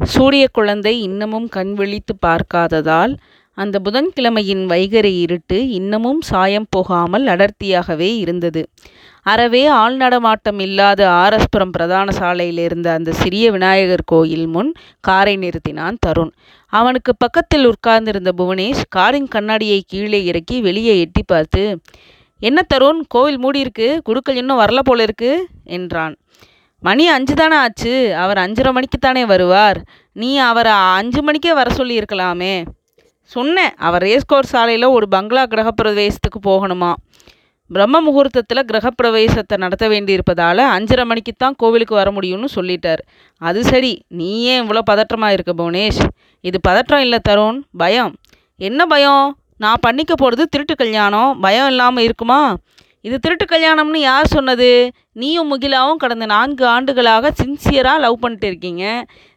சூரிய குழந்தை இன்னமும் கண் விழித்து பார்க்காததால் அந்த புதன்கிழமையின் வைகரை இருட்டு இன்னமும் சாயம் போகாமல் அடர்த்தியாகவே இருந்தது. அறவே ஆள் நடமாட்டம் இல்லாத ஆரஸ்புரம் பிரதான சாலையில் இருந்த அந்த சிறிய விநாயகர் கோயில் முன் காரை நிறுத்தினான் தருண். அவனுக்கு பக்கத்தில் உட்கார்ந்திருந்த புவனேஷ் காரின் கண்ணாடியை கீழே இறக்கி வெளியே எட்டி பார்த்து என்ன தருண் கோவில் மூடியிருக்கு குடுக்கல் இன்னும் வரல போல இருக்கு என்றான். மணி அஞ்சு தானே ஆச்சு. அவர் அஞ்சரை மணிக்குத்தானே வருவார். நீ அவரை அஞ்சு மணிக்கே வர சொல்லியிருக்கலாமே. சொன்னேன். அவர் ரேஸ்கோர் சாலையில் ஒரு பங்களா கிரகப்பிரவேசத்துக்கு போகணுமா. பிரம்ம முகூர்த்தத்தில் கிரகப்பிரவேசத்தை நடத்த வேண்டியிருப்பதால் அஞ்சரை மணிக்குத்தான் கோவிலுக்கு வர முடியும்னு சொல்லிட்டார். அது சரி. நீ ஏன் இவ்வளோ பதற்றமாக இருக்க புவனேஷ்? இது பதற்றம் இல்லை தருண். பயம். என்ன பயம்? நான் பண்ணிக்க போகிறது திருட்டு கல்யாணம். பயம் இல்லாமல் இருக்குமா? இது திருட்டு கல்யாணம்னு யார் சொன்னது? நீயும் முகிலாவும் கடந்த நான்கு ஆண்டுகளாக சின்சியராக லவ் பண்ணிட்டு இருக்கீங்க.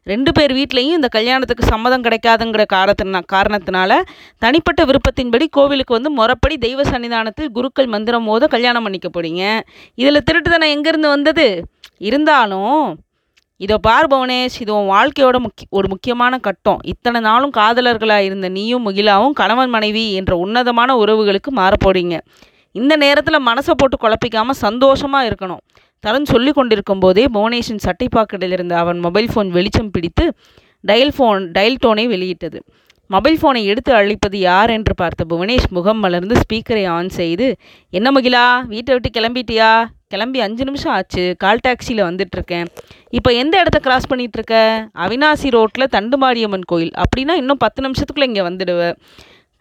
ரெண்டு பேர் வீட்லேயும் இந்த கல்யாணத்துக்கு சம்மதம் கிடைக்காதுங்கிற காரணத்தினா காரணத்தினால தனிப்பட்ட விருப்பத்தின்படி கோவிலுக்கு வந்து முறப்படி தெய்வ சன்னிதானத்தில் குருக்கள் மந்திரம் போத கல்யாணம் பண்ணிக்க போறீங்க. இதில் திருட்டுத்தனம் எங்கேருந்து வந்தது? இருந்தாலும் இதோ பார் பவனேஷ் இது உன் வாழ்க்கையோட முக்கிய ஒரு முக்கியமான கட்டம். இத்தனை நாளும் காதலர்களாக இருந்த நீயும் முகிலாவும் கணவன் மனைவி என்ற உன்னதமான உறவுகளுக்கு மாறப்போறீங்க இந்த நேரத்தில் மனசை போட்டு குழப்பிக்காமல் சந்தோஷமாக இருக்கணும். தரன் சொல்லி கொண்டிருக்கும் போதே புவனேஷின் சட்டை அவன் மொபைல் ஃபோன் வெளிச்சம் பிடித்து டயல் ஃபோன் டயல் டோனை வெளியிட்டது. மொபைல் ஃபோனை எடுத்து அழிப்பது யார் என்று பார்த்த புவனேஷ் முகம் மலர்ந்து ஸ்பீக்கரை ஆன் செய்து என்ன முகிலா வீட்டை விட்டு கிளம்பிட்டியா? கிளம்பி அஞ்சு நிமிஷம் ஆச்சு கால் டாக்ஸியில் வந்துட்டுருக்கேன். இப்போ எந்த இடத்த கிராஸ் பண்ணிகிட்ருக்க அவினாசி ரோட்டில் தண்டுமாரியம்மன் கோயில். அப்படின்னா இன்னும் பத்து நிமிஷத்துக்குள்ளே இங்கே வந்துடுவேன்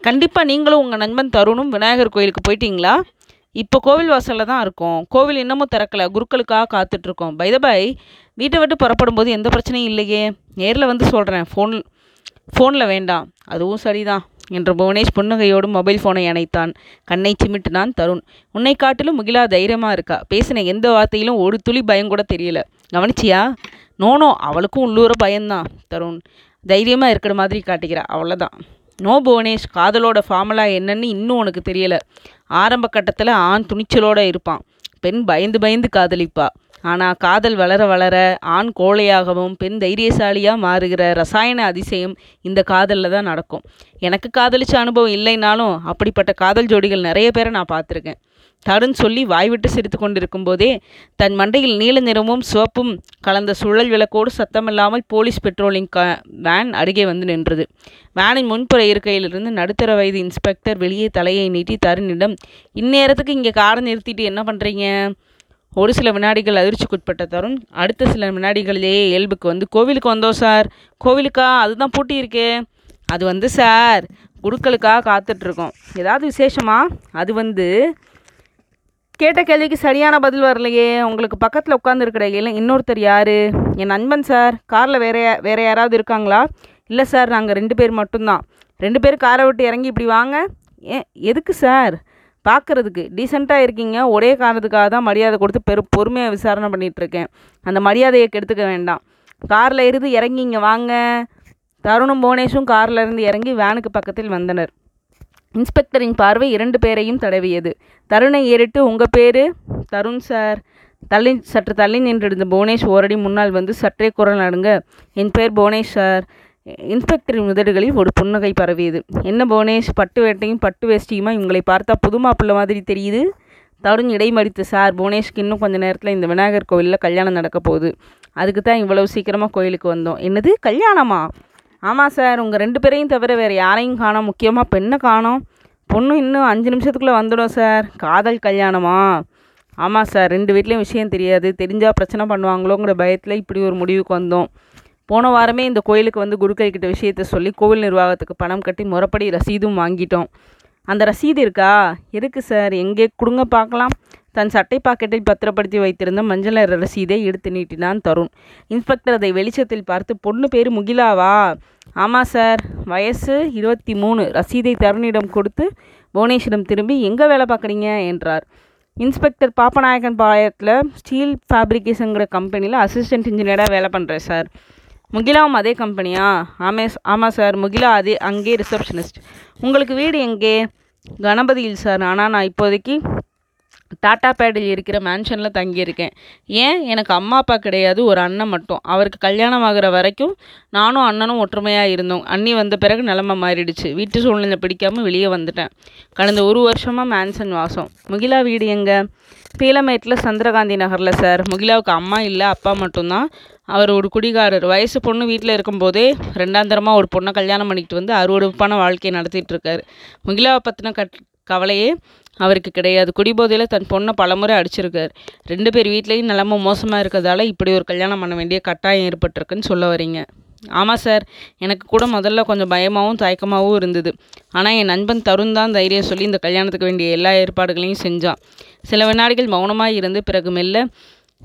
கண்டிப்பாக நீங்களும் உங்கள் நண்பன் தருணும் விநாயகர் கோயிலுக்கு போயிட்டீங்களா? இப்போ கோவில் வாசலில் தான் இருக்கோம். கோவில் இன்னமும் திறக்கல. குருக்களுக்காக காத்துட்ருக்கோம். பை த பை வீட்டை விட்டு புறப்படும் போது எந்த பிரச்சனையும் இல்லையே. நேரில் வந்து சொல்கிறேன் ஃபோன் ஃபோனில் வேண்டாம். அதுவும் சரிதான் என்று புவனேஷ் புன்னகையோடு மொபைல் ஃபோனை அணைத்தான். கண்ணை சிமிட்டினான் தருண். உன்னை காட்டிலும் முகிலா தைரியமாக இருக்கா? பேசின எந்த வார்த்தையிலும் ஒரு துளி பயம் கூட தெரியல. கவனிச்சியா? நோனோ அவளுக்கும் உள்ளூர பயம்தான். தருண் தைரியமாக இருக்கிற மாதிரி காட்டுகிறா அவ்வளோதான் நோ புவனேஷ் காதலோட ஃபார்முலா என்னன்னு இன்னும் உனக்கு தெரியல. ஆரம்ப கட்டத்தில் ஆண் துணிச்சலோடு இருப்பான். பெண் பயந்து பயந்து காதலிப்பா. ஆனால் காதல் வளர வளர ஆண் கோழையாகவும் பெண் தைரியசாலியாக மாறுகிற ரசாயன அதிசயம் இந்த காதலில் தான் நடக்கும். எனக்கு காதலிச்ச அனுபவம் இல்லைனாலும் அப்படிப்பட்ட காதல் ஜோடிகள் நிறைய பேரை நான் பார்த்துருக்கேன். தருண் சொல்லி வாய்விட்டு சிரித்து கொண்டிருக்கும் போதே தன் மண்டையில் நீல நிறமும் சிவப்பும் கலந்த சுழல் விளக்கோடு சத்தமில்லாமல் போலீஸ் பெட்ரோலிங் க வேன் அருகே வந்து நின்றது. வேனின் முன்புற இருக்கையிலிருந்து நடுத்தர வயது இன்ஸ்பெக்டர் வெளியே தலையை நீட்டி தருணிடம் இந்நேரத்துக்கு இங்கே காரை நிறுத்திட்டு என்ன பண்ணுறீங்க ஒரு சில வினாடிகள் அதிர்ச்சிக்குட்பட்ட தருண் அடுத்த சில வினாடிகளிலேயே இயல்புக்கு வந்து கோவிலுக்கு வந்தோம் சார். கோவிலுக்கா? அதுதான் பூட்டி இருக்கே. அது வந்து சார் குருக்களுக்காக காத்துட்ருக்கோம் ஏதாவது விசேஷமா? அது வந்து கேட்ட கேள்விக்கு சரியான பதில் வரலையே. உங்களுக்கு பக்கத்தில் உட்காந்துருக்கிற இல்லை இன்னொருத்தர் யார்? என் நண்பன் சார். காரில் வேறு வேறு யாராவது இருக்காங்களா? இல்லை சார் நாங்கள் ரெண்டு பேர் மட்டும்தான். ரெண்டு பேர் காரை விட்டு இறங்கி இப்படி வாங்க? ஏ எதுக்கு சார்? பார்க்குறதுக்கு டீசெண்டாக இருக்கீங்க. ஒரே காரணத்துக்காக தான் மரியாதை கொடுத்து பெரு பொறுமையாக விசாரணை பண்ணிகிட்ருக்கேன் அந்த மரியாதையை கெடுத்துக்க வேண்டாம். காரில் இருந்து இறங்கி இங்கே வாங்க. தருணும் புவனேஷும் காரில் இருந்து இறங்கி வேனுக்கு பக்கத்தில் வந்தனர். இன்ஸ்பெக்டரின் பார்வை இரண்டு பேரையும் தடவியது. தருணை ஏறிட்டு உங்கள் பேர்? தருண் சார். தள்ளி சற்று தள்ளி நின்றிருந்த புவனேஷ் ஓரடி முன்னால் வந்து சற்றே குரல் நடுங்க. என் பேர் புவனேஷ் சார். இன்ஸ்பெக்டரின் உதடுகளில் ஒரு புன்னகை பரவியது. என்ன புவனேஷ் பட்டு வேட்டையும் பட்டு வேஷ்டியுமா? இவங்களை பார்த்தா புது மாப்பிள்ளை மாதிரி தெரியுது. தருண் இடைமறித்து சார். புவனேஷ்க்கு இன்னும் கொஞ்ச நேரத்தில் இந்த விநாயகர் கோவிலில் கல்யாணம் நடக்க போகுது. அதுக்கு தான் இவ்வளவு சீக்கிரமாக கோயிலுக்கு வந்தோம். என்னது? கல்யாணமா? ஆமாம் சார் உங்கள் ரெண்டு பேரையும் தவிர வேறு யாரையும் காணோம். முக்கியமாக பெண்ணை காணோம். பொண்ணு இன்னும் அஞ்சு நிமிஷத்துக்குள்ளே வந்துடும் சார். காதல் கல்யாணமா? ஆமாம் சார் ரெண்டு வீட்லேயும் விஷயம் தெரியாது. தெரிஞ்சால் பிரச்சனை பண்ணுவாங்களோங்கிற பயத்தில் இப்படி ஒரு முடிவுக்கு வந்தோம். போன வாரமே இந்த கோயிலுக்கு வந்து குருக்கள் கிட்ட விஷயத்தை சொல்லி கோவில் நிர்வாகத்துக்கு பணம் கட்டி முறப்படி ரசீதும் வாங்கிட்டோம். அந்த ரசீது இருக்கா? இருக்கு சார். எங்கே? கொடுங்க பார்க்கலாம். தன் சட்டை பாக்கெட்டில் பத்திரப்படுத்தி வைத்திருந்த மஞ்சள் நிற ரசீதை எடுத்து நீட்டினான் தருண். இன்ஸ்பெக்டர் அதை வெளிச்சத்தில் பார்த்து பொண்ணு பேர் முகிலாவா? ஆமாம் சார். வயசு இருபத்தி மூணு. ரசீதை தருணிடம் கொடுத்து புவனேஸ்வரம் திரும்பி எங்கே வேலை பார்க்குறீங்க என்றார். இன்ஸ்பெக்டர் பாப்பநாயக்கன் பாளையத்தில் ஸ்டீல் ஃபேப்ரிகேஷனுங்கிற கம்பெனியில் அசிஸ்டன்ட் இன்ஜினியராக வேலை பண்ணுறேன் சார். முகிலாவும் அதே கம்பெனியா? ஆமே ஆமாம் சார். முகிலா அதே அங்கே ரிசப்ஷனிஸ்ட். உங்களுக்கு வீடு எங்கே? கணபதியில் சார். ஆனால் நான் இப்போதைக்கு டாட்டா பேடில் இருக்கிற மேன்ஷனில் தங்கியிருக்கேன். ஏன்? எனக்கு அம்மா அப்பா கிடையாது ஒரு அண்ணன் மட்டும். அவருக்கு கல்யாணம் ஆகிற வரைக்கும் நானும் அண்ணனும் ஒற்றுமையாக இருந்தோம். அண்ணி வந்த பிறகு நிலமை மாறிடுச்சு. வீட்டு சூழ்நிலை பிடிக்காமல் வெளியே வந்துட்டேன். கடந்த ஒரு வருஷமாக மேன்சன் வாசம். முகிலா வீடு எங்கே? பீலமேட்டில் சந்திரகாந்தி நகரில் சார். முகிலாவுக்கு அம்மா இல்லை அப்பா மட்டும்தான். அவர் ஒரு குடிகாரர். வயசு பொண்ணு வீட்டில் இருக்கும்போதே ரெண்டாந்தரமாக ஒரு பொண்ணை கல்யாணம் பண்ணிக்கிட்டு வந்து அறுவடுப்பான வாழ்க்கையை நடத்திட்டு இருக்காரு. முகிலாவை பற்றின கட் கவலையே அவருக்கு கிடையாது. குடிபோதையில் தன் பொண்ணை பலமுறை அடிச்சிருக்கார். ரெண்டு பேர் வீட்லேயும் நிலமை மோசமாக இருக்கிறதால இப்படி ஒரு கல்யாணம் பண்ண வேண்டிய கட்டாயம் ஏற்பட்டிருக்குன்னு சொல்ல வரீங்க. ஆமாம் சார் எனக்கு கூட முதல்ல கொஞ்சம் பயமாகவும் தயக்கமாகவும் இருந்தது. ஆனால் என் நண்பன் தருண் தான் தைரியம் சொல்லி இந்த கல்யாணத்துக்கு வேண்டிய எல்லா ஏற்பாடுகளையும் செஞ்சான். சில வினாடிகள் மௌனமாக இருந்து பிறகு மெல்ல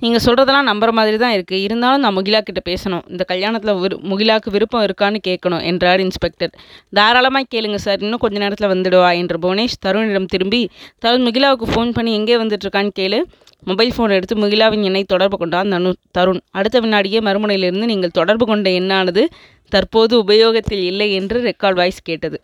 நீங்கள் சொல்கிறதெல்லாம் நம்புற மாதிரி தான் இருக்குது இருந்தாலும் நான் முகிலா கிட்ட பேசணும். இந்த கல்யாணத்தில் விரு முகிலாவுக்கு விருப்பம் இருக்கான்னு கேட்கணும் என்றார் இன்ஸ்பெக்டர் தாராளமாக கேளுங்க சார். இன்னும் கொஞ்ச நேரத்தில் வந்துடுவா என்று புவனேஷ் தருணிடம் திரும்பி தருண் முகிலாவுக்கு ஃபோன் பண்ணி எங்கே வந்துட்டுருக்கான்னு கேளு. மொபைல் ஃபோன் எடுத்து முகிலாவின் எண்ணை தொடர்பு கொண்டான் தனு தருண். அடுத்த வினாடியே மறுமுனையிலிருந்து நீங்கள் தொடர்பு கொண்ட எண்ணானது தற்போது உபயோகத்தில் இல்லை என்று ரெக்கார்ட் வாய்ஸ் கேட்டது.